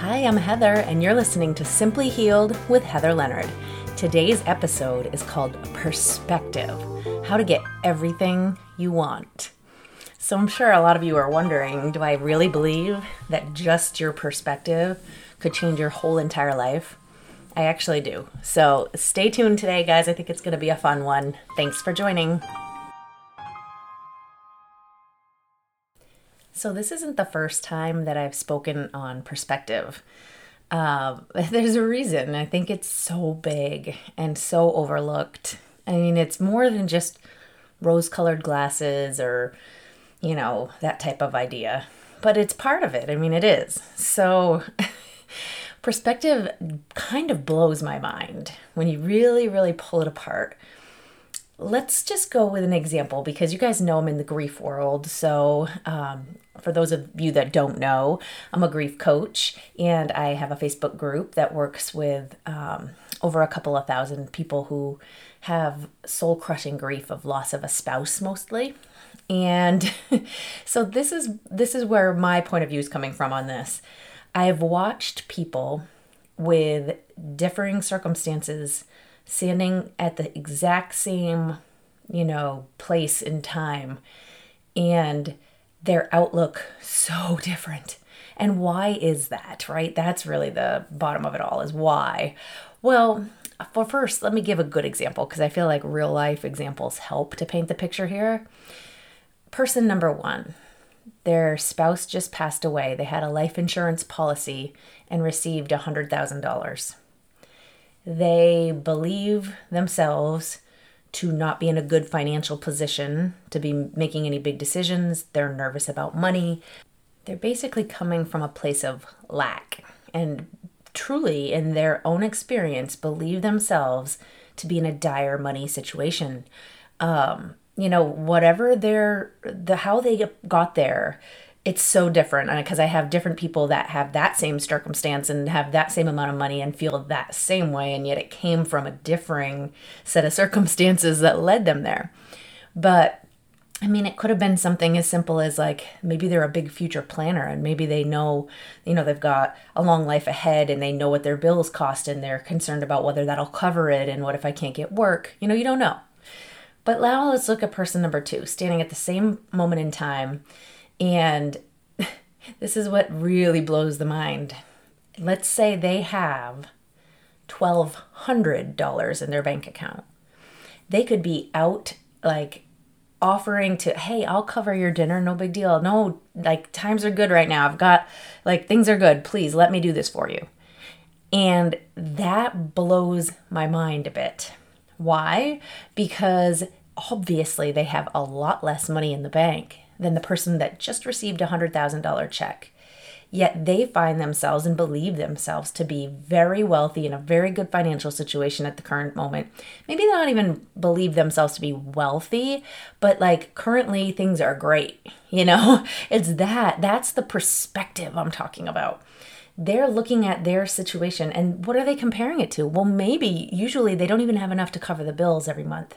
Hi, I'm Heather, and you're listening to Simply Healed with Heather Leonard. Today's episode is called Perspective How to Get Everything You Want. So, I'm sure a lot of you are wondering do I really believe that just your perspective could change your whole entire life? I actually do. So, stay tuned today, guys. I think it's going to be a fun one. Thanks for joining. So, this isn't the first time that I've spoken on perspective. Um, there's a reason. I think it's so big and so overlooked. I mean, it's more than just rose colored glasses or, you know, that type of idea, but it's part of it. I mean, it is. So, perspective kind of blows my mind when you really, really pull it apart let's just go with an example because you guys know I'm in the grief world. So, um, for those of you that don't know, I'm a grief coach and I have a Facebook group that works with um, over a couple of thousand people who have soul crushing grief of loss of a spouse mostly. And so this is this is where my point of view is coming from on this. I've watched people with differing circumstances standing at the exact same, you know, place in time and their outlook so different. And why is that, right? That's really the bottom of it all is why. Well, for first, let me give a good example because I feel like real life examples help to paint the picture here. Person number one, their spouse just passed away. They had a life insurance policy and received $100,000 they believe themselves to not be in a good financial position to be making any big decisions. They're nervous about money. They're basically coming from a place of lack and truly, in their own experience, believe themselves to be in a dire money situation. Um, you know, whatever their the how they got there it's so different because I have different people that have that same circumstance and have that same amount of money and feel that same way, and yet it came from a differing set of circumstances that led them there. But I mean, it could have been something as simple as like maybe they're a big future planner and maybe they know, you know, they've got a long life ahead and they know what their bills cost and they're concerned about whether that'll cover it and what if I can't get work. You know, you don't know. But now let's look at person number two, standing at the same moment in time and this is what really blows the mind. Let's say they have $1,200 in their bank account. They could be out like offering to, hey, I'll cover your dinner, no big deal. No, like times are good right now. I've got, like, things are good. Please let me do this for you. And that blows my mind a bit. Why? Because obviously they have a lot less money in the bank than the person that just received a $100,000 check. Yet they find themselves and believe themselves to be very wealthy in a very good financial situation at the current moment. Maybe they don't even believe themselves to be wealthy, but like currently things are great. You know, it's that. That's the perspective I'm talking about they're looking at their situation and what are they comparing it to? Well, maybe usually they don't even have enough to cover the bills every month.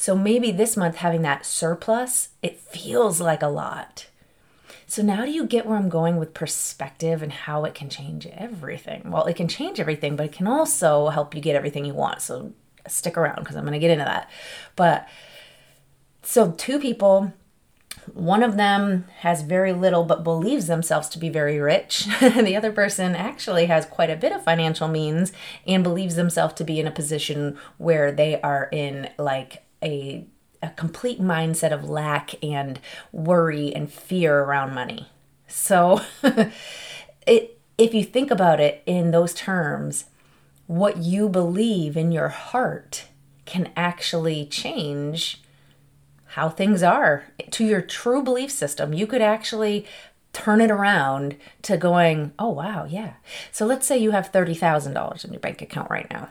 So maybe this month having that surplus, it feels like a lot. So now do you get where I'm going with perspective and how it can change everything? Well, it can change everything, but it can also help you get everything you want. So stick around because I'm going to get into that. But so two people one of them has very little but believes themselves to be very rich. the other person actually has quite a bit of financial means and believes themselves to be in a position where they are in like a a complete mindset of lack and worry and fear around money. So it if you think about it in those terms, what you believe in your heart can actually change how things are to your true belief system. You could actually turn it around to going, oh, wow, yeah. So let's say you have $30,000 in your bank account right now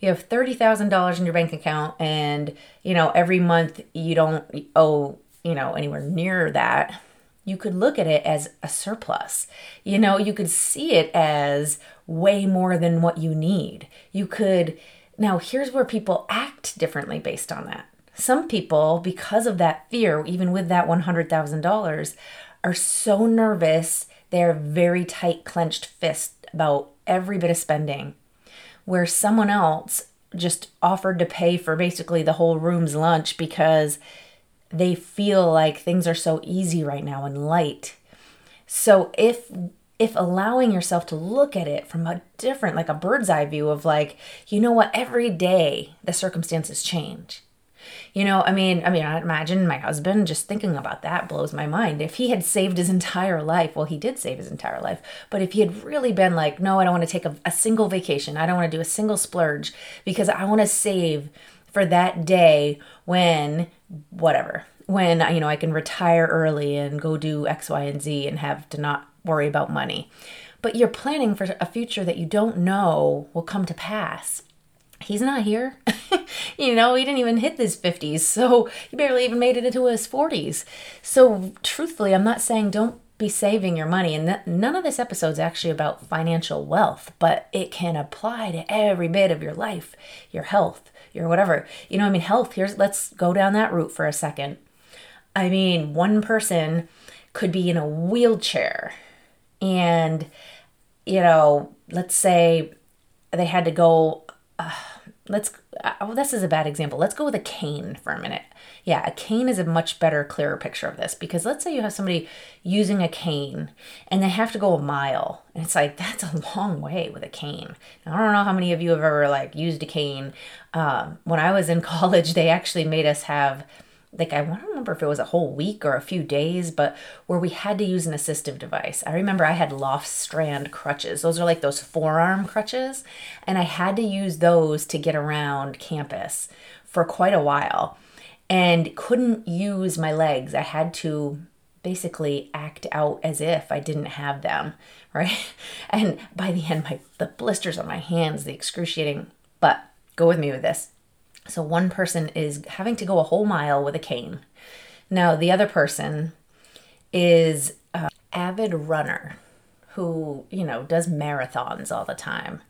you have $30,000 in your bank account and, you know, every month you don't owe, you know, anywhere near that, you could look at it as a surplus. You know, you could see it as way more than what you need. You could, now here's where people act differently based on that. Some people, because of that fear, even with that $100,000, are so nervous They're very tight, clenched fists about every bit of spending, where someone else just offered to pay for basically the whole room's lunch because they feel like things are so easy right now and light. So if if allowing yourself to look at it from a different like a bird's eye view of like, you know what, every day the circumstances change. You know, I mean, I mean, I imagine my husband just thinking about that blows my mind. If he had saved his entire life, well, he did save his entire life, but if he had really been like, no, I don't want to take a, a single vacation, I don't want to do a single splurge because I want to save for that day when whatever, when you know I can retire early and go do X, Y, and Z and have to not worry about money. But you're planning for a future that you don't know will come to pass he's not here. you know, he didn't even hit his 50s, so he barely even made it into his 40s. So, truthfully, I'm not saying don't be saving your money. And none of this episode is actually about financial wealth, but it can apply to every bit of your life, your health, your whatever. You know, I mean, health, here's let's go down that route for a second. I mean, one person could be in a wheelchair and, you know, let's say they had to go. Uh, let's oh, this is a bad example. Let's go with a cane for a minute. Yeah a cane is a much better clearer picture of this because let's say you have somebody using a cane and they have to go a mile. And it's like that's a long way with a cane. Now, i don't know how many of you have ever like used a cane. Um, when i was in college they actually made us have like I want to remember if it was a whole week or a few days, but where we had to use an assistive device. I remember I had Lofstrand crutches. Those are like those forearm crutches, and I had to use those to get around campus for quite a while and couldn't use my legs. I had to basically act out as if I didn't have them, right? And by the end my the blisters on my hands, the excruciating, but go with me with this so one person is having to go a whole mile with a cane. Now the other person is an avid runner who, you know, does marathons all the time.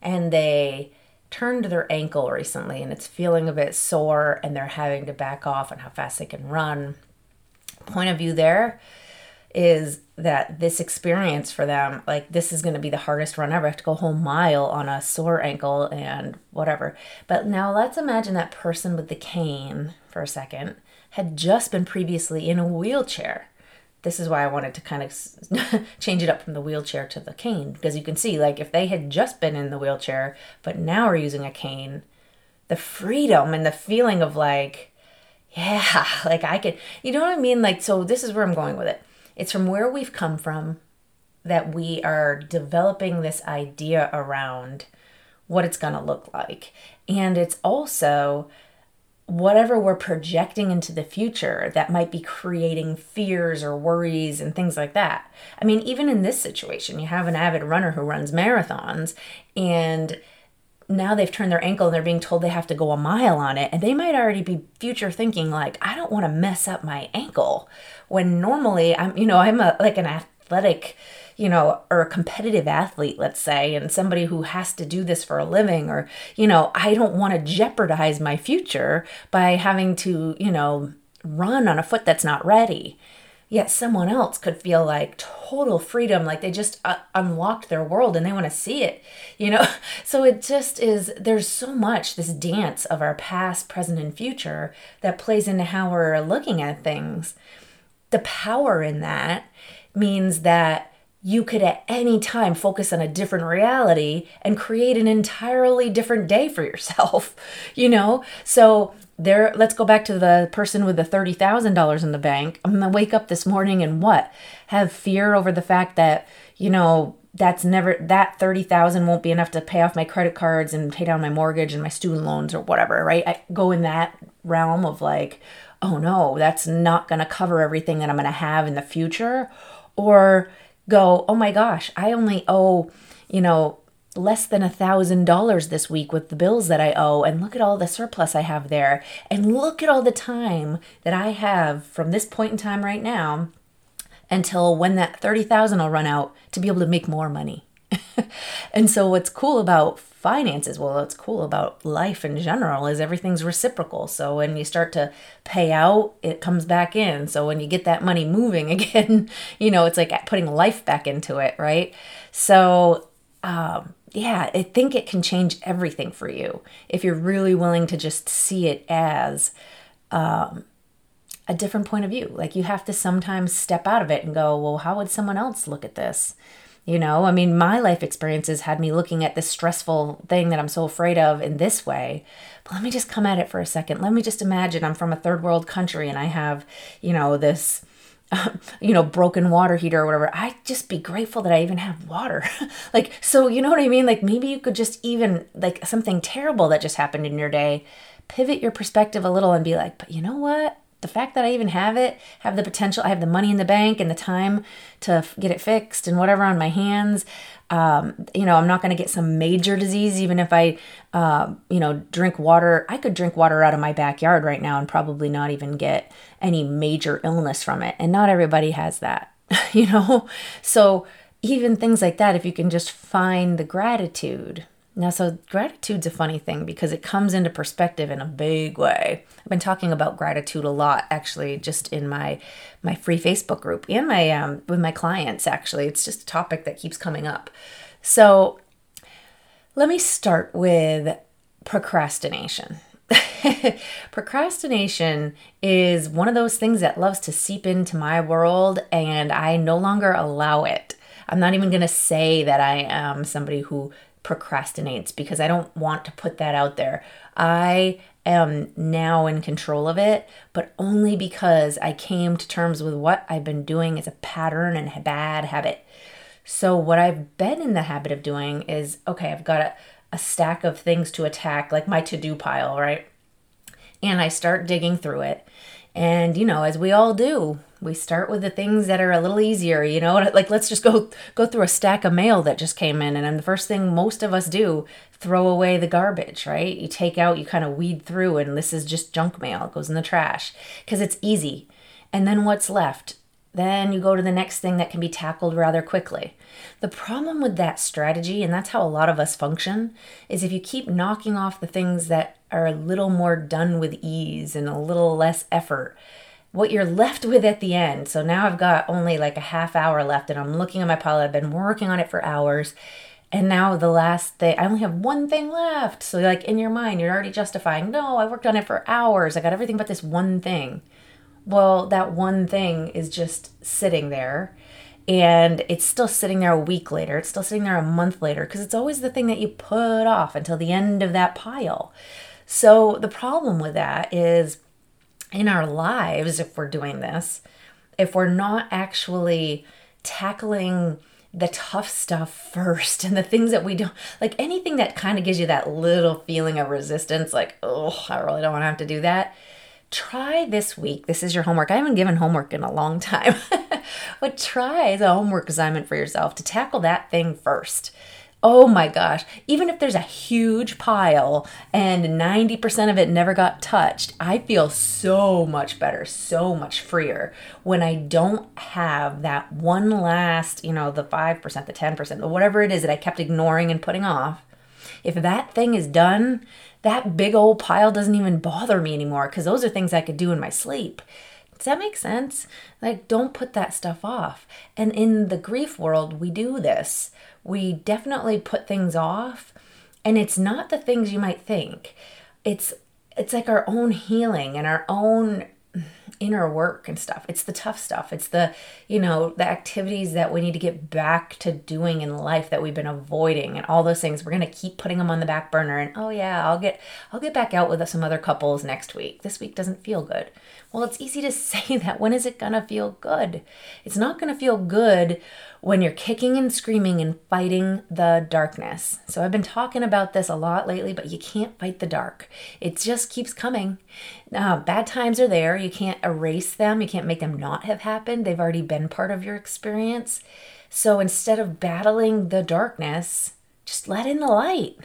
And they turned their ankle recently and it's feeling a bit sore and they're having to back off on how fast they can run. Point of view there is that this experience for them, like this is going to be the hardest run ever. I have to go a whole mile on a sore ankle and whatever. But now let's imagine that person with the cane for a second had just been previously in a wheelchair. This is why I wanted to kind of change it up from the wheelchair to the cane because you can see, like, if they had just been in the wheelchair but now are using a cane, the freedom and the feeling of like, yeah, like I could, you know what I mean? Like, so this is where I'm going with it it's from where we've come from that we are developing this idea around what it's going to look like. And it's also whatever we're projecting into the future that might be creating fears or worries and things like that. I mean, even in this situation, you have an avid runner who runs marathons and now they've turned their ankle and they're being told they have to go a mile on it and they might already be future thinking like i don't want to mess up my ankle when normally i'm you know i'm a like an athletic you know or a competitive athlete let's say and somebody who has to do this for a living or you know i don't want to jeopardize my future by having to you know run on a foot that's not ready yet someone else could feel like total freedom like they just uh, unlocked their world and they want to see it you know? So it just is there's so much this dance of our past present and future that plays into how we're looking at things. The power in that means that you could at any time focus on a different reality and create an entirely different day for yourself you know? So there let's go back to the person with the $30,000 in the bank. I'm going to wake up this morning and what? Have fear over the fact that, you know, that's never that 30,000 won't be enough to pay off my credit cards and pay down my mortgage and my student loans or whatever, right? I go in that realm of like, oh no, that's not going to cover everything that I'm going to have in the future or go, oh my gosh, I only owe, you know, less than a thousand dollars this week with the bills that I owe and look at all the surplus I have there and look at all the time that I have from this point in time right now until when that 30,000 will run out to be able to make more money. and so what's cool about finances. Well, what's cool about life in general is everything's reciprocal. So when you start to pay out, it comes back in. So when you get that money moving again, you know, it's like putting life back into it, right? So, um, yeah, I think it can change everything for you if you're really willing to just see it as um, a different point of view. Like you have to sometimes step out of it and go, well, how would someone else look at this? You know, I mean, my life experiences had me looking at this stressful thing that I'm so afraid of in this way. But let me just come at it for a second. Let me just imagine I'm from a third world country and I have, you know, this, you know, broken water heater or whatever. I'd just be grateful that I even have water. like, so, you know what I mean? Like, maybe you could just even, like, something terrible that just happened in your day, pivot your perspective a little and be like, but you know what? the fact that I even have it, have the potential, I have the money in the bank and the time to get it fixed and whatever on my hands. Um, you know, I'm not going to get some major disease even if I, uh, you know, drink water. I could drink water out of my backyard right now and probably not even get any major illness from it. And not everybody has that, you know? So even things like that, if you can just find the gratitude now, so gratitude's a funny thing because it comes into perspective in a big way. I've been talking about gratitude a lot, actually, just in my my free Facebook group and my um, with my clients. Actually, it's just a topic that keeps coming up. So, let me start with procrastination. procrastination is one of those things that loves to seep into my world, and I no longer allow it. I'm not even going to say that I am somebody who procrastinates because I don't want to put that out there. I am now in control of it, but only because I came to terms with what I've been doing as a pattern and a bad habit. So, what I've been in the habit of doing is okay, I've got a, a stack of things to attack, like my to do pile, right? And I start digging through it. And, you know, as we all do, we start with the things that are a little easier you know? Like let's just go go through a stack of mail that just came in and then the first thing most of us do throw away the garbage right? You take out you kind of weed through and this is just junk mail it goes in the trash because it's easy. And then what's left? Then you go to the next thing that can be tackled rather quickly. The problem with that strategy, and that's how a lot of us function, is if you keep knocking off the things that are a little more done with ease and a little less effort, what you're left with at the end. So now I've got only like a half hour left and I'm looking at my pile. I've been working on it for hours. And now the last thing, I only have one thing left. So, like in your mind, you're already justifying, no, I worked on it for hours. I got everything but this one thing. Well, that one thing is just sitting there and it's still sitting there a week later. It's still sitting there a month later because it's always the thing that you put off until the end of that pile. So, the problem with that is in our lives, if we're doing this, if we're not actually tackling the tough stuff first and the things that we don't like anything that kind of gives you that little feeling of resistance, like, oh, I really don't want to have to do that. Try this week. This is your homework. I haven't given homework in a long time, but try the homework assignment for yourself to tackle that thing first oh my gosh, even if there's a huge pile and 90% of it never got touched, I feel so much better, so much freer when I don't have that one last, you know, the 5%, the 10%, whatever it is that I kept ignoring and putting off. If that thing is done, that big old pile doesn't even bother me anymore because those are things I could do in my sleep. Does that make sense? Like, don't put that stuff off. And in the grief world, we do this we definitely put things off and it's not the things you might think it's it's like our own healing and our own inner work and stuff. It's the tough stuff. It's the you know the activities that we need to get back to doing in life that we've been avoiding and all those things. We're going to keep putting them on the back burner and oh yeah i'll get i'll get back out with some other couples next week. This week doesn't feel good. Well it's easy to say that. When is it going to feel good? It's not going to feel good when you're kicking and screaming and fighting the darkness. So I've been talking about this a lot lately, but you can't fight the dark. It just keeps coming. Uh, bad times are there. You can't erase them. You can't make them not have happened. They've already been part of your experience. So instead of battling the darkness, just let in the light.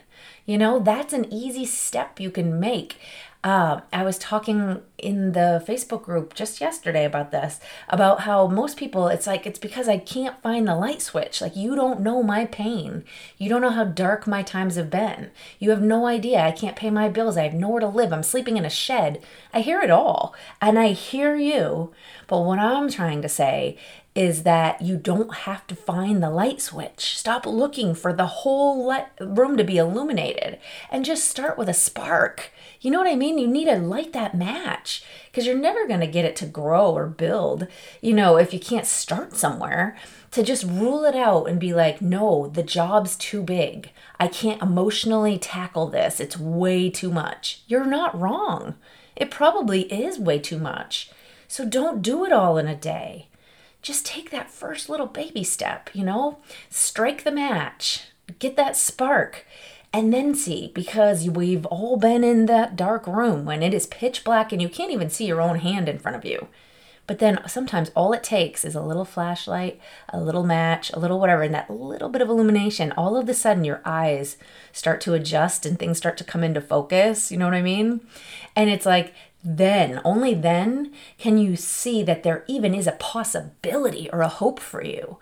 You know, that's an easy step you can make. Uh, I was talking in the Facebook group just yesterday about this, about how most people, it's like, it's because I can't find the light switch. Like, you don't know my pain. You don't know how dark my times have been. You have no idea. I can't pay my bills. I have nowhere to live. I'm sleeping in a shed. I hear it all. And I hear you. But what I'm trying to say is that you don't have to find the light switch. Stop looking for the whole room to be illuminated and just start with a spark. You know what I mean? You need to light that match because you're never going to get it to grow or build, you know, if you can't start somewhere. To just rule it out and be like, no, the job's too big. I can't emotionally tackle this. It's way too much. You're not wrong. It probably is way too much. So don't do it all in a day just take that first little baby step, you know? Strike the match, get that spark, and then see because we've all been in that dark room when it is pitch black and you can't even see your own hand in front of you. But then sometimes all it takes is a little flashlight, a little match, a little whatever, and that little bit of illumination. All of a sudden, your eyes start to adjust and things start to come into focus. You know what I mean? And it's like then, only then, can you see that there even is a possibility or a hope for you.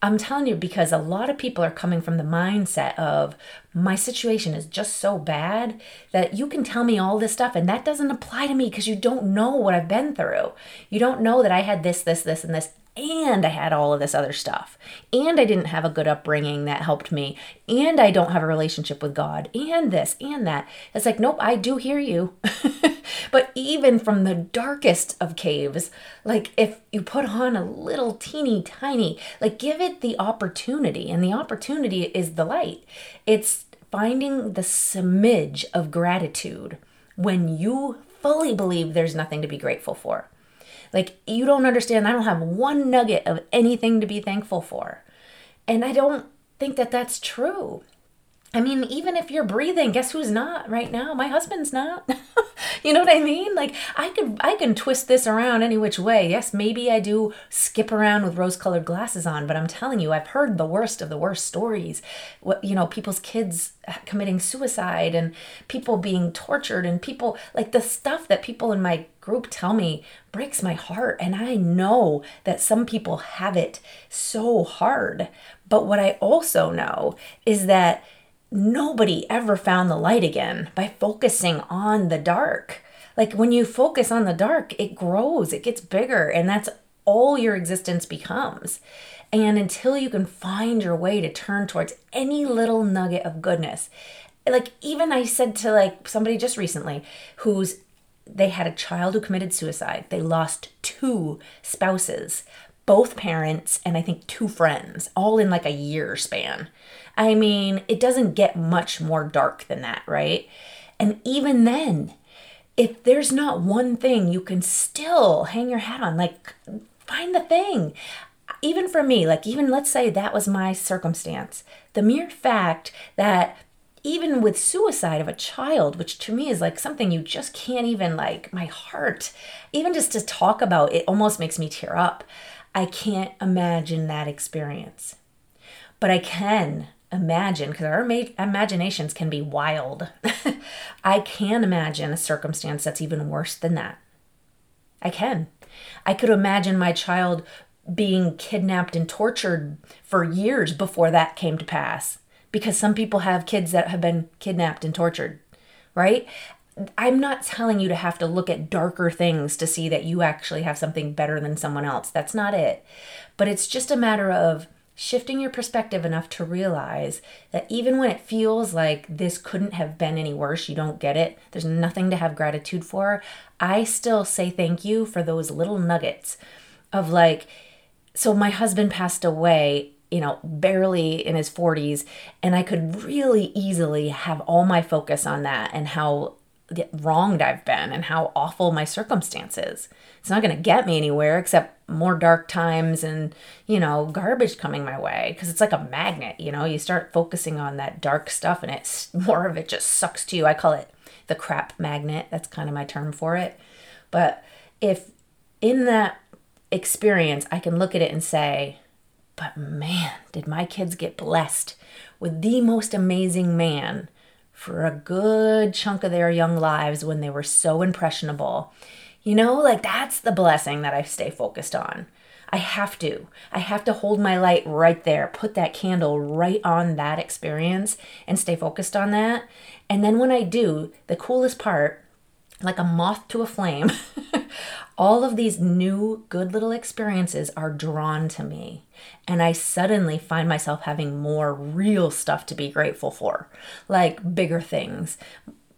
I'm telling you because a lot of people are coming from the mindset of my situation is just so bad that you can tell me all this stuff and that doesn't apply to me because you don't know what I've been through. You don't know that I had this, this, this, and this and I had all of this other stuff, and I didn't have a good upbringing that helped me, and I don't have a relationship with God, and this and that. It's like, nope, I do hear you. but even from the darkest of caves, like if you put on a little teeny tiny, like give it the opportunity, and the opportunity is the light. It's finding the smidge of gratitude when you fully believe there's nothing to be grateful for. Like, you don't understand. I don't have one nugget of anything to be thankful for. And I don't think that that's true. I mean, even if you're breathing, guess who's not right now? My husband's not. you know what I mean? Like I could I can twist this around any which way. Yes, maybe I do skip around with rose-colored glasses on, but I'm telling you, I've heard the worst of the worst stories. What you know, people's kids committing suicide and people being tortured and people like the stuff that people in my group tell me breaks my heart and I know that some people have it so hard. But what I also know is that nobody ever found the light again by focusing on the dark. Like when you focus on the dark, it grows, it gets bigger, and that's all your existence becomes. And until you can find your way to turn towards any little nugget of goodness, like even I said to like somebody just recently who's they had a child who committed suicide. They lost two spouses, both parents, and I think two friends, all in like a year span. I mean, it doesn't get much more dark than that, right? And even then, if there's not one thing you can still hang your hat on, like find the thing. Even for me, like, even let's say that was my circumstance, the mere fact that even with suicide of a child, which to me is like something you just can't even, like, my heart, even just to talk about it almost makes me tear up. I can't imagine that experience. But I can imagine, because our ma- imaginations can be wild, I can imagine a circumstance that's even worse than that. I can. I could imagine my child being kidnapped and tortured for years before that came to pass. Because some people have kids that have been kidnapped and tortured, right? I'm not telling you to have to look at darker things to see that you actually have something better than someone else. That's not it. But it's just a matter of shifting your perspective enough to realize that even when it feels like this couldn't have been any worse, you don't get it, there's nothing to have gratitude for, I still say thank you for those little nuggets of like, so my husband passed away you know, barely in his 40s, and I could really easily have all my focus on that and how wronged I've been and how awful my circumstances. It's not going to get me anywhere except more dark times and, you know, garbage coming my way because it's like a magnet, you know, you start focusing on that dark stuff and it's more of it just sucks to you. I call it the crap magnet. That's kind of my term for it. But if in that experience I can look at it and say, but man, did my kids get blessed with the most amazing man for a good chunk of their young lives when they were so impressionable. You know, like that's the blessing that I stay focused on. I have to. I have to hold my light right there, put that candle right on that experience and stay focused on that. And then when I do, the coolest part, like a moth to a flame, all of these new good little experiences are drawn to me. And I suddenly find myself having more real stuff to be grateful for, like bigger things,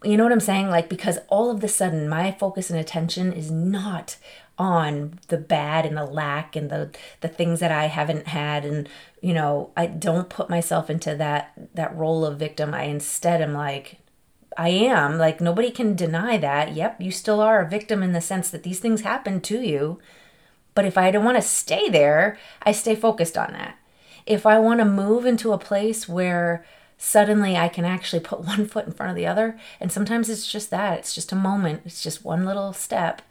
you know what I'm saying? Like, because all of the sudden my focus and attention is not on the bad and the lack and the the things that I haven't had and you know I don't put myself into that that role of victim I instead am like I am. Like nobody can deny that. Yep you still are a victim in the sense that these things happen to you. But if I don't want to stay there I stay focused on that. If I want to move into a place where suddenly I can actually put one foot in front of the other and sometimes it's just that it's just a moment it's just one little step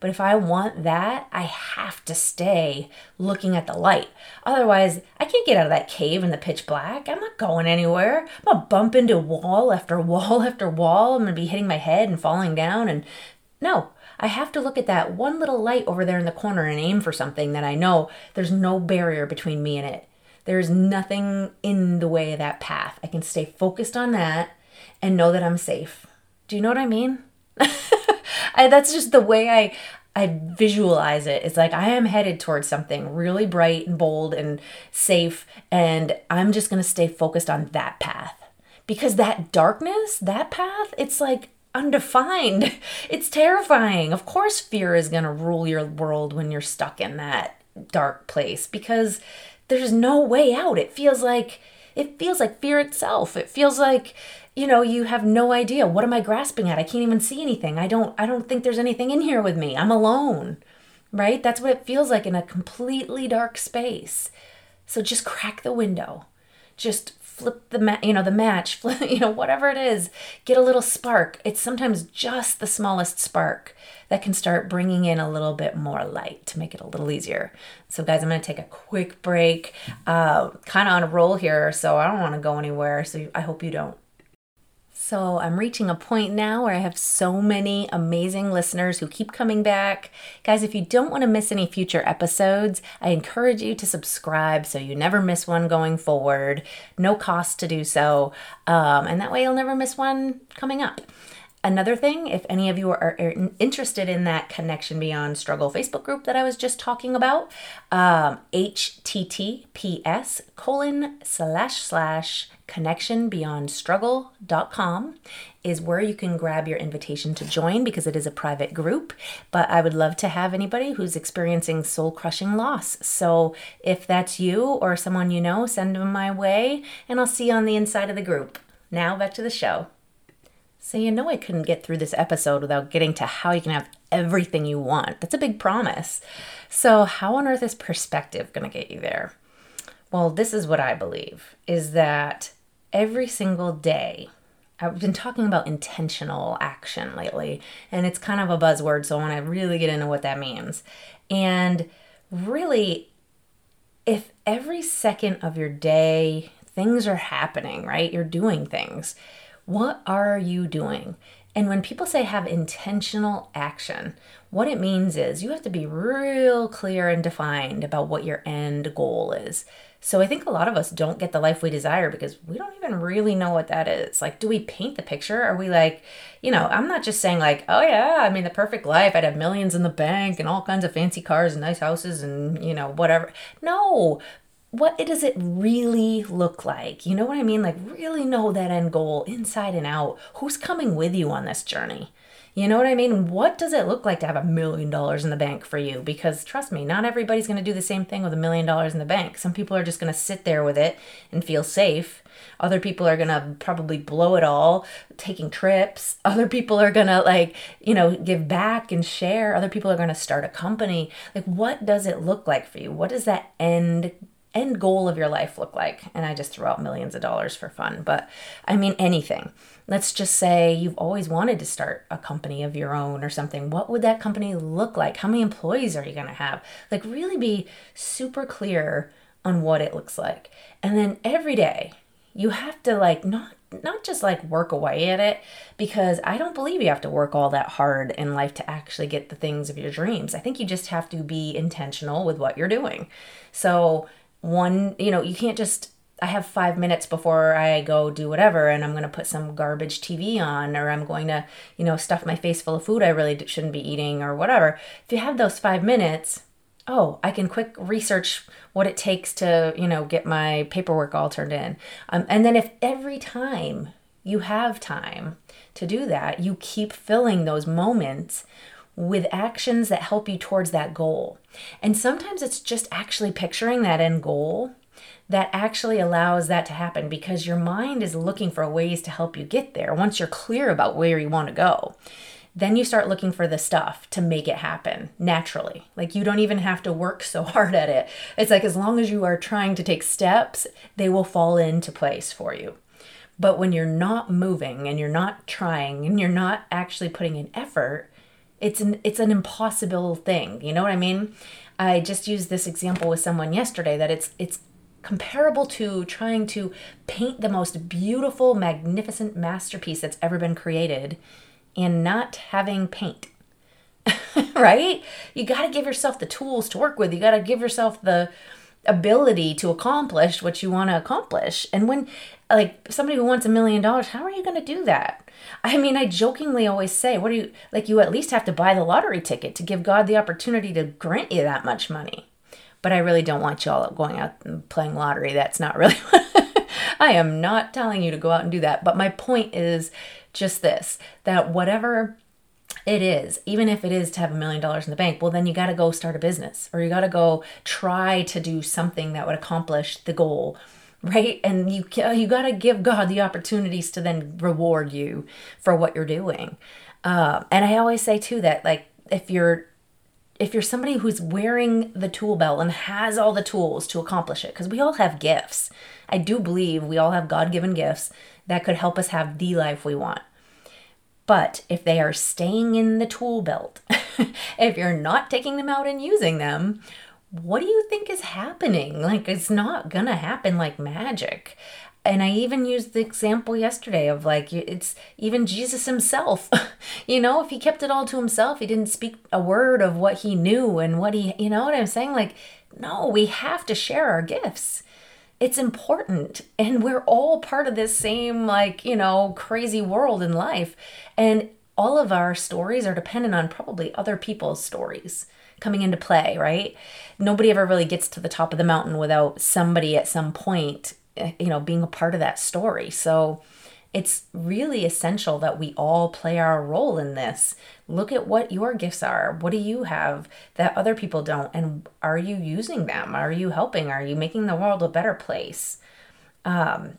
but if I want that, I have to stay looking at the light. Otherwise, I can't get out of that cave in the pitch black. I'm not going anywhere. I'm going to bump into wall after wall after wall. I'm going to be hitting my head and falling down. And no, I have to look at that one little light over there in the corner and aim for something that I know there's no barrier between me and it. There's nothing in the way of that path. I can stay focused on that and know that I'm safe. Do you know what I mean? I, that's just the way I I visualize it. It's like I am headed towards something really bright and bold and safe, and I'm just gonna stay focused on that path. Because that darkness, that path, it's like undefined. It's terrifying. Of course, fear is gonna rule your world when you're stuck in that dark place because there's no way out. It feels like it feels like fear itself. It feels like you know you have no idea. What am i grasping at? I can't even see anything. I don't i don't think there's anything in here with me. I'm alone right? That's what it feels like in a completely dark space. So just crack the window. Just flip the ma- you know the match flip, you know whatever it is. Get a little spark. It's sometimes just the smallest spark that can start bringing in a little bit more light to make it a little easier. So guys i'm going to take a quick break. Uh, kind of on a roll here so i don't want to go anywhere. So i hope you don't so I'm reaching a point now where I have so many amazing listeners who keep coming back. Guys, if you don't want to miss any future episodes, I encourage you to subscribe so you never miss one going forward. No cost to do so. Um, and that way you'll never miss one coming up. Another thing, if any of you are, interested in that Connection Beyond Struggle Facebook group that I was just talking about, um, https colon slash slash connectionbeyondstruggle.com is where you can grab your invitation to join because it is a private group. But I would love to have anybody who's experiencing soul crushing loss. So if that's you or someone you know, send them my way and I'll see you on the inside of the group. Now back to the show. So, you know, I couldn't get through this episode without getting to how you can have everything you want. That's a big promise. So, how on earth is perspective going to get you there? Well, this is what I believe is that every single day, I've been talking about intentional action lately, and it's kind of a buzzword, so I want to really get into what that means. And really, if every second of your day things are happening, right? You're doing things what are you doing? And when people say have intentional action, what it means is you have to be real clear and defined about what your end goal is. So I think a lot of us don't get the life we desire because we don't even really know what that is. Like, do we paint the picture? Are we like, you know, I'm not just saying, like, oh yeah, I mean, the perfect life, I'd have millions in the bank and all kinds of fancy cars and nice houses and, you know, whatever. No, what does it really look like? You know what I mean? Like, really know that end goal inside and out. Who's coming with you on this journey? You know what I mean? What does it look like to have a million dollars in the bank for you? Because trust me, not everybody's going to do the same thing with a million dollars in the bank. Some people are just going to sit there with it and feel safe. Other people are going to probably blow it all taking trips. Other people are going to, like, you know, give back and share. Other people are going to start a company. Like, what does it look like for you? What does that end end goal of your life look like? And I just throw out millions of dollars for fun, but I mean anything. Let's just say you've always wanted to start a company of your own or something. What would that company look like? How many employees are you going to have? Like, really be super clear on what it looks like. And then every day, you have to like not not just like work away at it because I don't believe you have to work all that hard in life to actually get the things of your dreams. I think you just have to be intentional with what you're doing. So, one, you know, you can't just I have five minutes before I go do whatever, and I'm going to put some garbage TV on, or I'm going to, you know, stuff my face full of food I really shouldn't be eating, or whatever. If you have those five minutes, oh, I can quick research what it takes to, you know, get my paperwork all turned in. Um, and then if every time you have time to do that, you keep filling those moments with actions that help you towards that goal. And sometimes it's just actually picturing that end goal that actually allows that to happen because your mind is looking for ways to help you get there once you're clear about where you want to go. Then you start looking for the stuff to make it happen naturally. Like you don't even have to work so hard at it. It's like as long as you are trying to take steps, they will fall into place for you. But when you're not moving and you're not trying and you're not actually putting in effort, it's an it's an impossible thing. You know what I mean? I just used this example with someone yesterday that it's it's comparable to trying to paint the most beautiful, magnificent masterpiece that's ever been created and not having paint. right? You got to give yourself the tools to work with. You got to give yourself the ability to accomplish what you want to accomplish. And when like somebody who wants a million dollars, how are you going to do that? I mean, I jokingly always say, what do you like you at least have to buy the lottery ticket to give God the opportunity to grant you that much money but I really don't want y'all going out and playing lottery. That's not really I am not telling you to go out and do that. But my point is just this that whatever it is, even if it is to have a million dollars in the bank, well, then you got to go start a business or you got to go try to do something that would accomplish the goal right and you you got to give god the opportunities to then reward you for what you're doing uh, and i always say too that like if you're if you're somebody who's wearing the tool belt and has all the tools to accomplish it, because we all have gifts. I do believe we all have God given gifts that could help us have the life we want. But if they are staying in the tool belt, if you're not taking them out and using them, what do you think is happening? Like, it's not gonna happen like magic and I even used the example yesterday of like it's even Jesus himself. you know, if he kept it all to himself, he didn't speak a word of what he knew and what he, you know what I'm saying? Like, no, we have to share our gifts. It's important. And we're all part of this same, like, you know, crazy world in life. And all of our stories are dependent on probably other people's stories coming into play, right? Nobody ever really gets to the top of the mountain without somebody at some point Eh, you know being a part of that story. So it's really essential that we all play our role in this. Look at what your gifts are. What do you have that other people don't? And are you using them? Are you helping? Are you making the world a better place? Um,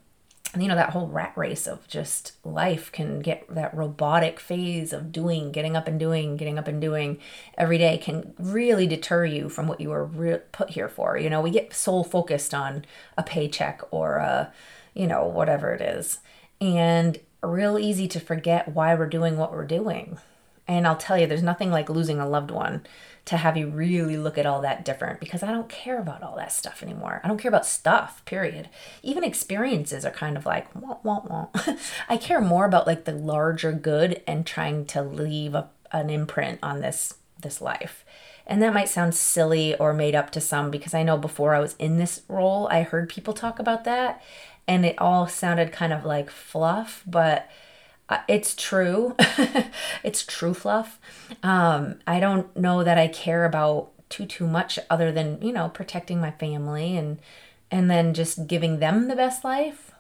you know that whole rat race of just life can get that robotic phase of doing getting up and doing getting up and doing every day can really deter you from what you were re- put here for. You know we get soul focused on a paycheck or a you know whatever it is and real easy to forget why we're doing what we're doing. And i'll tell you there's nothing like losing a loved one to have you really look at all that different because I don't care about all that stuff anymore. I don't care about stuff, period. Even experiences are kind of like, wah, wah, wah. I care more about like the larger good and trying to leave a, an imprint on this this life. And that might sound silly or made up to some because I know before I was in this role, I heard people talk about that and it all sounded kind of like fluff, but it's true. it's true fluff. Um, I don't know that I care about too too much other than you know protecting my family and and then just giving them the best life.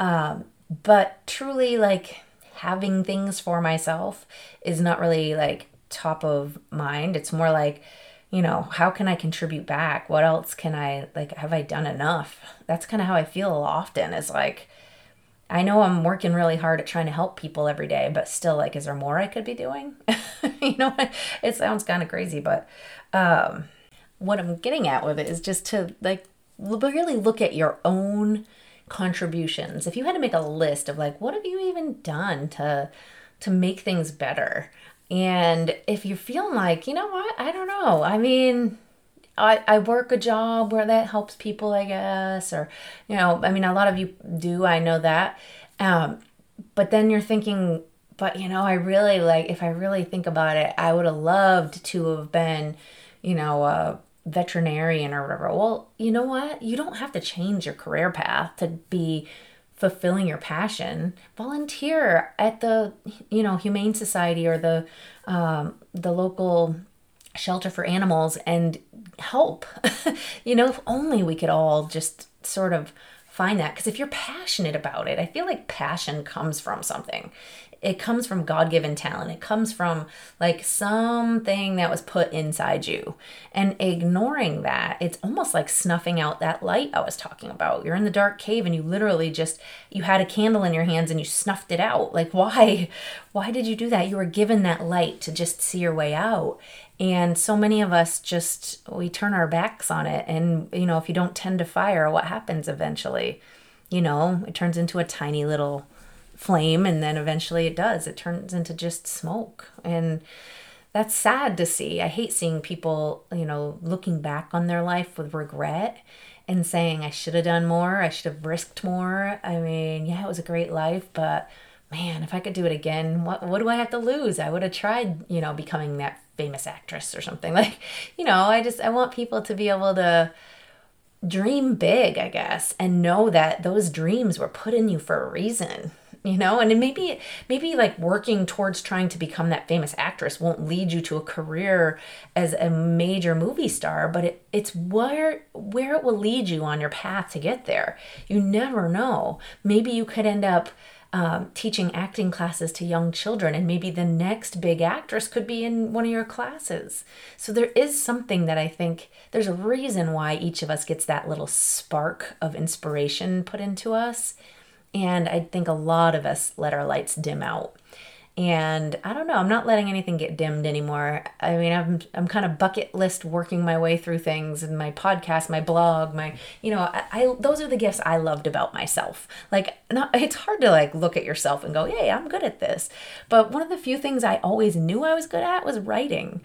Um, but truly, like having things for myself is not really like top of mind. It's more like you know how can i contribute back what else can i like have i done enough that's kind of how i feel often is like I know I'm working really hard at trying to help people every day, but still, like, is there more I could be doing? you know, it sounds kind of crazy, but um, what I'm getting at with it is just to like really look at your own contributions. If you had to make a list of like, what have you even done to to make things better? And if you're feeling like, you know what, I don't know. I mean, I, I work a job where that helps people, I guess, or, you know, I mean, a lot of you do, I know that. Um, but then you're thinking, but you know, I really like, if I really think about it, I would have loved to have been, you know, a veterinarian or whatever. Well, you know what? You don't have to change your career path to be fulfilling your passion volunteer at the you know humane society or the um, the local shelter for animals and help. You know if only we could all just sort of find that. Because if you're passionate about it i feel like passion comes from something it comes from god-given talent. It comes from like something that was put inside you. And ignoring that it's almost like snuffing out that light i was talking about. You're in the dark cave and you literally just you had a candle in your hands and you snuffed it out. Like why why did you do that? You were given that light to just see your way out. And so many of us just we turn our backs on it and you know if you don't tend to fire what happens eventually? You know it turns into a tiny little flame and then eventually it does. It turns into just smoke. And that's sad to see. I hate seeing people you know looking back on their life with regret and saying i should have done more. I should have risked more. I mean yeah it was a great life but man if i could do it again what, what do i have to lose? I would have tried you know becoming that famous actress or something. Like you know i just i want people to be able to dream big i guess and know that those dreams were put in you for a reason you know and maybe maybe like working towards trying to become that famous actress won't lead you to a career as a major movie star but it, it's where where it will lead you on your path to get there you never know maybe you could end up um, teaching acting classes to young children, and maybe the next big actress could be in one of your classes. So there is something that I think there's a reason why each of us gets that little spark of inspiration put into us. And I think a lot of us let our lights dim out. And I don't know, I'm not letting anything get dimmed anymore. I mean, I'm I'm kind of bucket list working my way through things and my podcast, my blog, my you know, I, I those are the gifts I loved about myself. Like not it's hard to like look at yourself and go, "Hey, I'm good at this." But one of the few things I always knew I was good at was writing.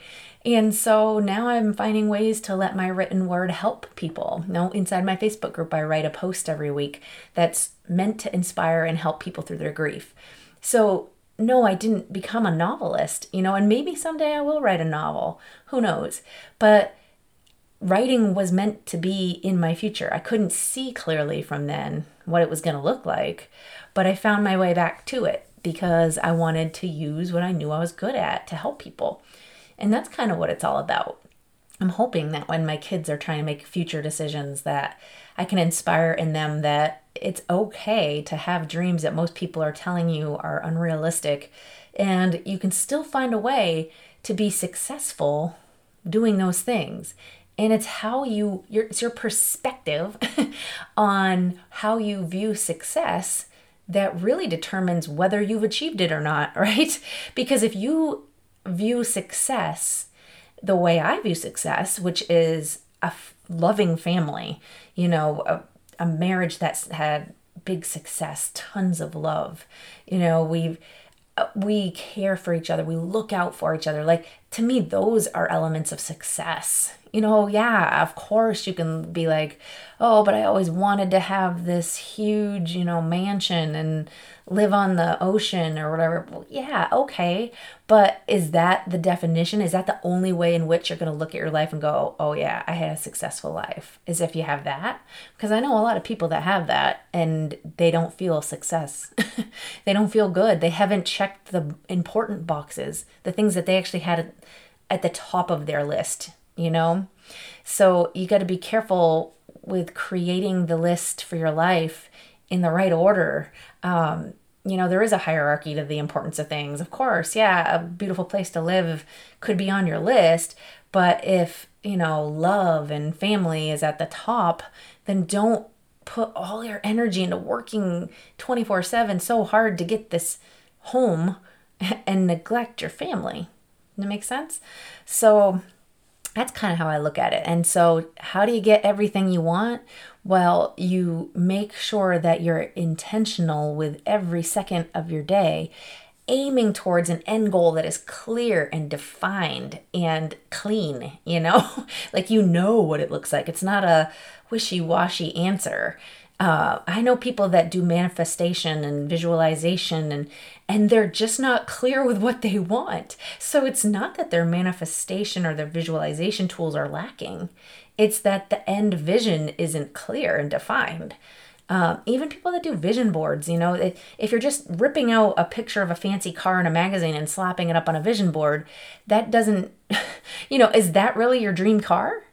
And so now I'm finding ways to let my written word help people. Now, inside my Facebook group, I write a post every week that's meant to inspire and help people through their grief. So, no, I didn't become a novelist, you know, and maybe someday I will write a novel. Who knows? But writing was meant to be in my future. I couldn't see clearly from then what it was going to look like, but I found my way back to it because I wanted to use what I knew I was good at to help people. And that's kind of what it's all about. I'm hoping that when my kids are trying to make future decisions that I can inspire in them that it's okay to have dreams that most people are telling you are unrealistic. And you can still find a way to be successful doing those things. And it's how you your it's your perspective on how you view success that really determines whether you've achieved it or not right? Because if you view success the way I view success, which is a f- loving family, you know, a, a marriage that's had big success, tons of love. You know, we've uh, we care for each other, we look out for each other. Like to me those are elements of success. You know, yeah, of course you can be like, "Oh, but I always wanted to have this huge, you know, mansion and live on the ocean or whatever. Well, yeah, okay. But is that the definition? Is that the only way in which you're going to look at your life and go, oh, yeah, I had a successful life? Is if you have that? Because I know a lot of people that have that and they don't feel success. they don't feel good. They haven't checked the important boxes, the things that they actually had at the top of their list, you know? So you got to be careful with creating the list for your life in the right order. Um, you know, there is a hierarchy to the importance of things. Of course, yeah, a beautiful place to live could be on your list, but if, you know, love and family is at the top, then don't put all your energy into working 24 7 so hard to get this home and neglect your family. That makes sense? So that's kind of how I look at it. And so, how do you get everything you want? Well, you make sure that you're intentional with every second of your day, aiming towards an end goal that is clear and defined and clean, you know? like you know what it looks like. It's not a wishy washy answer. Uh, I know people that do manifestation and visualization and and they're just not clear with what they want. So it's not that their manifestation or their visualization tools are lacking. It's that the end vision isn't clear and defined. Um, even people that do vision boards, you know, if you're just ripping out a picture of a fancy car in a magazine and slapping it up on a vision board, that doesn't, you know, is that really your dream car?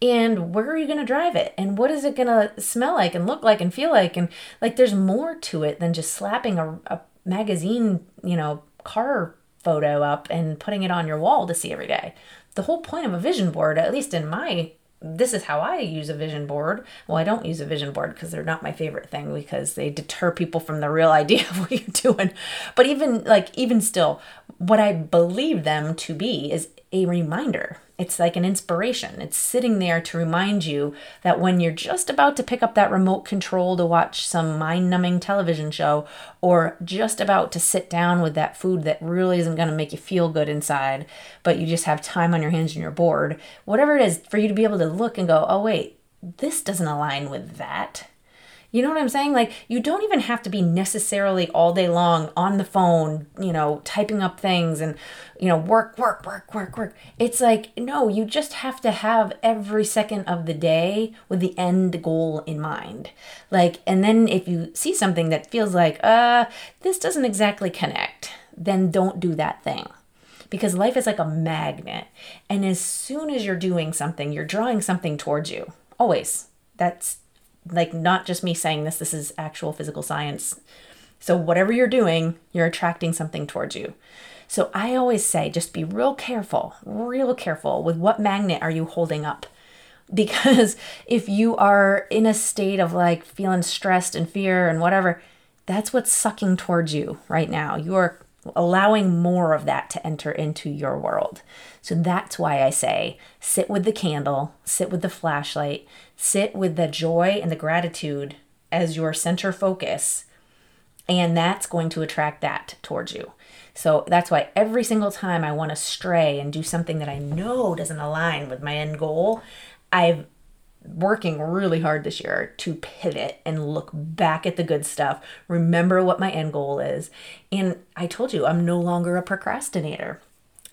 And where are you going to drive it and what is it going to smell like and look like and feel like and like there's more to it than just slapping a, a magazine you know car photo up and putting it on your wall to see every day the whole point of a vision board at least in my this is how I use a vision board. Well, I don't use a vision board because they're not my favorite thing because they deter people from the real idea of what you're doing. But even like even still, what I believe them to be is a reminder it's like an inspiration. It's sitting there to remind you that when you're just about to pick up that remote control to watch some mind numbing television show, or just about to sit down with that food that really isn't going to make you feel good inside, but you just have time on your hands and you're bored, whatever it is, for you to be able to look and go, oh, wait, this doesn't align with that. You know what I'm saying? Like, you don't even have to be necessarily all day long on the phone, you know, typing up things and, you know, work, work, work, work, work. It's like, no, you just have to have every second of the day with the end goal in mind. Like, and then if you see something that feels like, uh, this doesn't exactly connect, then don't do that thing because life is like a magnet. And as soon as you're doing something, you're drawing something towards you. Always. That's like not just me saying this, this is actual physical science. So, whatever you're doing, you're attracting something towards you. So, I always say just be real careful, real careful with what magnet are you holding up. Because if you are in a state of like feeling stressed and fear and whatever, that's what's sucking towards you right now. You are allowing more of that to enter into your world. So that's why I say sit with the candle, sit with the flashlight, sit with the joy and the gratitude as your center focus, and that's going to attract that towards you. So that's why every single time I want to stray and do something that I know doesn't align with my end goal, I've working really hard this year to pivot and look back at the good stuff, remember what my end goal is. And I told you, I'm no longer a procrastinator.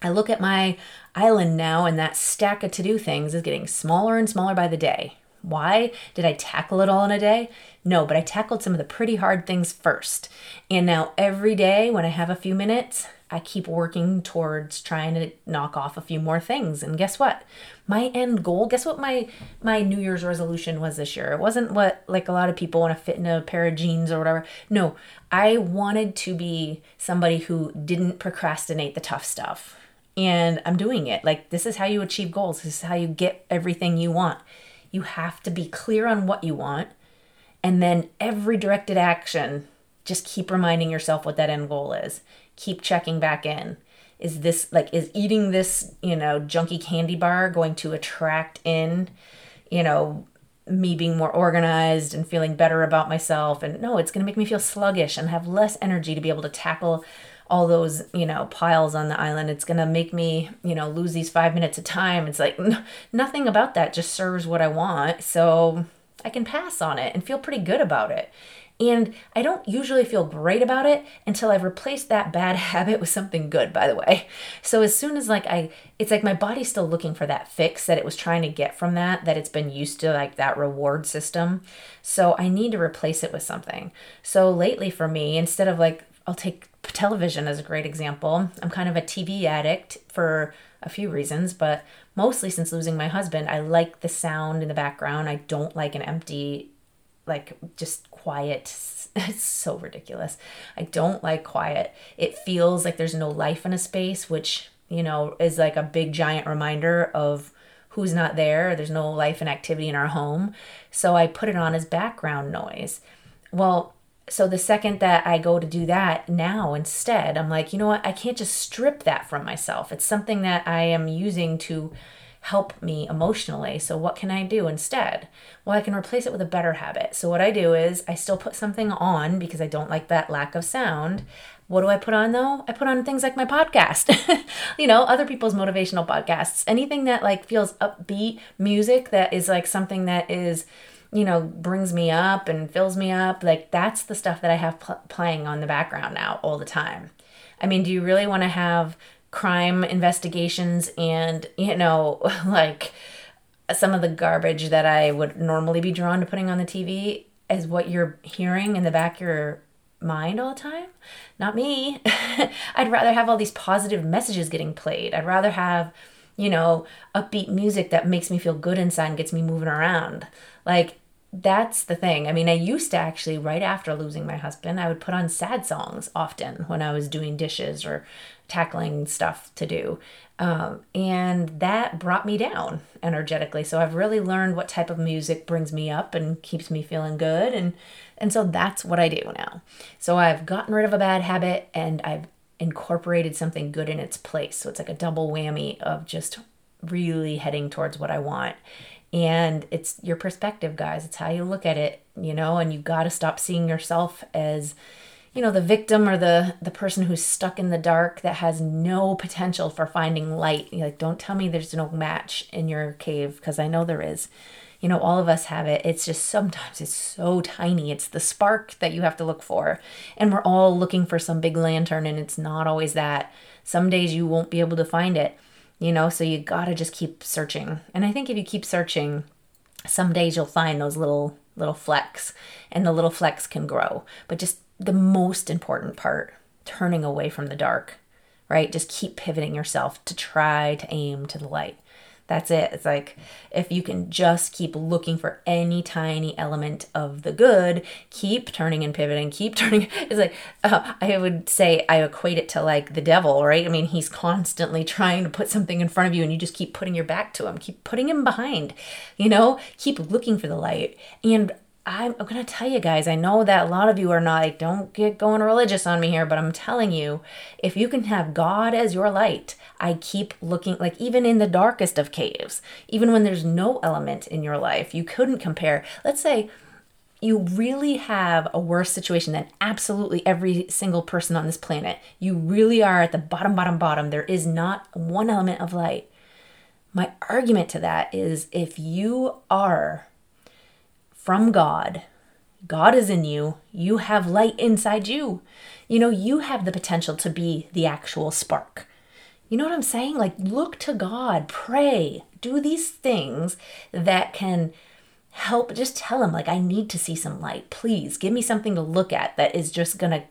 I look at my island now, and that stack of to do things is getting smaller and smaller by the day. Why? Did I tackle it all in a day? No, but I tackled some of the pretty hard things first. And now every day when I have a few minutes, I keep working towards trying to knock off a few more things. And guess what? My end goal, guess what my my New Year's resolution was this year? It wasn't what like a lot of people want to fit in a pair of jeans or whatever. No, I wanted to be somebody who didn't procrastinate the tough stuff. And I'm doing it. Like this is how you achieve goals. This is how you get everything you want. You have to be clear on what you want. And then every directed action, just keep reminding yourself what that end goal is. Keep checking back in. Is this like, is eating this, you know, junky candy bar going to attract in, you know, me being more organized and feeling better about myself? And no, it's going to make me feel sluggish and have less energy to be able to tackle all those you know piles on the island it's going to make me you know lose these five minutes of time it's like n- nothing about that just serves what i want so i can pass on it and feel pretty good about it and I don't usually feel great about it until I've replaced that bad habit with something good, by the way. So as soon as like I it's like my body's still looking for that fix that it was trying to get from that that it's been used to like that reward system. So I need to replace it with something. So lately for me, instead of like I'll take television as a great example. I'm kind of a TV addict for a few reasons, but mostly since losing my husband, I like the sound in the background. I don't like an empty, like just quiet. It's so ridiculous. I don't like quiet. It feels like there's no life in a space, which, you know, is like a big giant reminder of who's not there. There's no life and activity in our home. So I put it on as background noise. Well, so the second that I go to do that now instead, I'm like, you know what? I can't just strip that from myself. It's something that I am using to help me emotionally. So what can I do instead? Well, I can replace it with a better habit. So what I do is I still put something on because I don't like that lack of sound. What do I put on though? I put on things like my podcast, you know, other people's motivational podcasts, anything that like feels upbeat music that is like something that is you know, brings me up and fills me up. Like that's the stuff that I have pl- playing on the background now all the time. I mean, do you really want to have crime investigations and, you know, like some of the garbage that I would normally be drawn to putting on the TV as what you're hearing in the back of your mind all the time? Not me. I'd rather have all these positive messages getting played. I'd rather have, you know, upbeat music that makes me feel good inside and gets me moving around. Like, that's the thing. I mean, I used to actually, right after losing my husband, I would put on sad songs often when I was doing dishes or tackling stuff to do. Um, and that brought me down energetically. So I've really learned what type of music brings me up and keeps me feeling good. And, and so that's what I do now. So I've gotten rid of a bad habit and I've incorporated something good in its place. So it's like a double whammy of just really heading towards what I want. And it's your perspective, guys. It's how you look at it, you know, and you got to stop seeing yourself as you know the victim or the the person who's stuck in the dark that has no potential for finding light. You're like don't tell me there's no match in your cave because i know there is. You know all of us have it. It's just sometimes it's so tiny. It's the spark that you have to look for. And we're all looking for some big lantern and it's not always that. Some days you won't be able to find it you know so you got to just keep searching and i think if you keep searching some days you'll find those little little flecks and the little flecks can grow but just the most important part turning away from the dark, right? Just keep pivoting yourself to try to aim to the light. That's it. It's like if you can just keep looking for any tiny element of the good, keep turning and pivoting, keep turning. It's like uh, I would say I equate it to like the devil, right? I mean, he's constantly trying to put something in front of you and you just keep putting your back to him, keep putting him behind, you know, keep looking for the light. And I'm, I'm going to tell you guys, I know that a lot of you are not, like, don't get going religious on me here, but I'm telling you, if you can have God as your light, I keep looking, like, even in the darkest of caves, even when there's no element in your life, you couldn't compare. Let's say you really have a worse situation than absolutely every single person on this planet. You really are at the bottom, bottom, bottom. There is not one element of light. My argument to that is if you are from God. God is in you. You have light inside you. You know, you have the potential to be the actual spark. You know what I'm saying? Like, look to God, pray, do these things that can help. Just tell Him, like, I need to see some light. Please give me something to look at that is just going to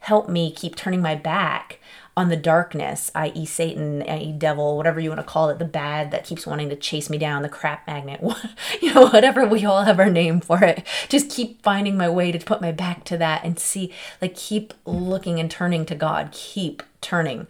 help me keep turning my back on the darkness, i.e., Satan, i.e., devil, whatever you want to call it, the bad that keeps wanting to chase me down, the crap magnet, you know, whatever we all have our name for it. Just keep finding my way to put my back to that and see, like, keep looking and turning to God, keep turning.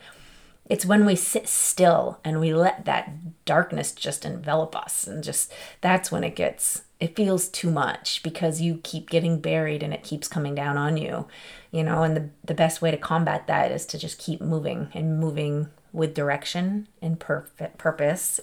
It's when we sit still and we let that darkness just envelop us, and just that's when it gets, it feels too much because you keep getting buried and it keeps coming down on you you know and the, the best way to combat that is to just keep moving and moving with direction and perfect purpose.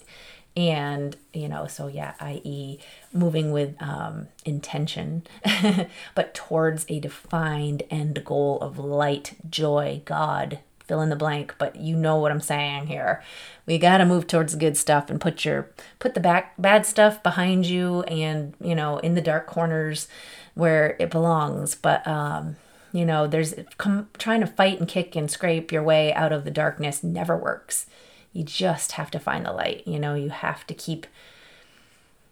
And you know so yeah i.e moving with um, intention but towards a defined end goal of light joy god fill in the blank but you know what i'm saying here we got to move towards the good stuff and put your put the back bad stuff behind you and you know in the dark corners where it belongs but um you know, there's trying to fight and kick and scrape your way out of the darkness never works. You just have to find the light. You know, you have to keep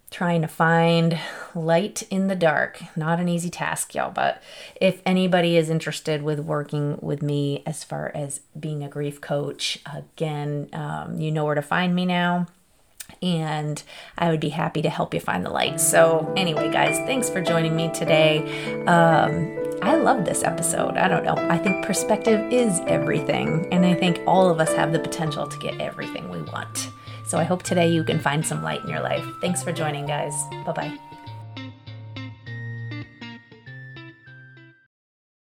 trying to find light in the dark. Not an easy task, y'all, but if anybody is interested with working with me as far as being a grief coach, again, um, you know where to find me now and I would be happy to help you find the light. So, anyway, guys, thanks for joining me today. Um, I love this episode. I don't know. I think perspective is everything, and I think all of us have the potential to get everything we want. So, I hope today you can find some light in your life. Thanks for joining, guys. Bye bye.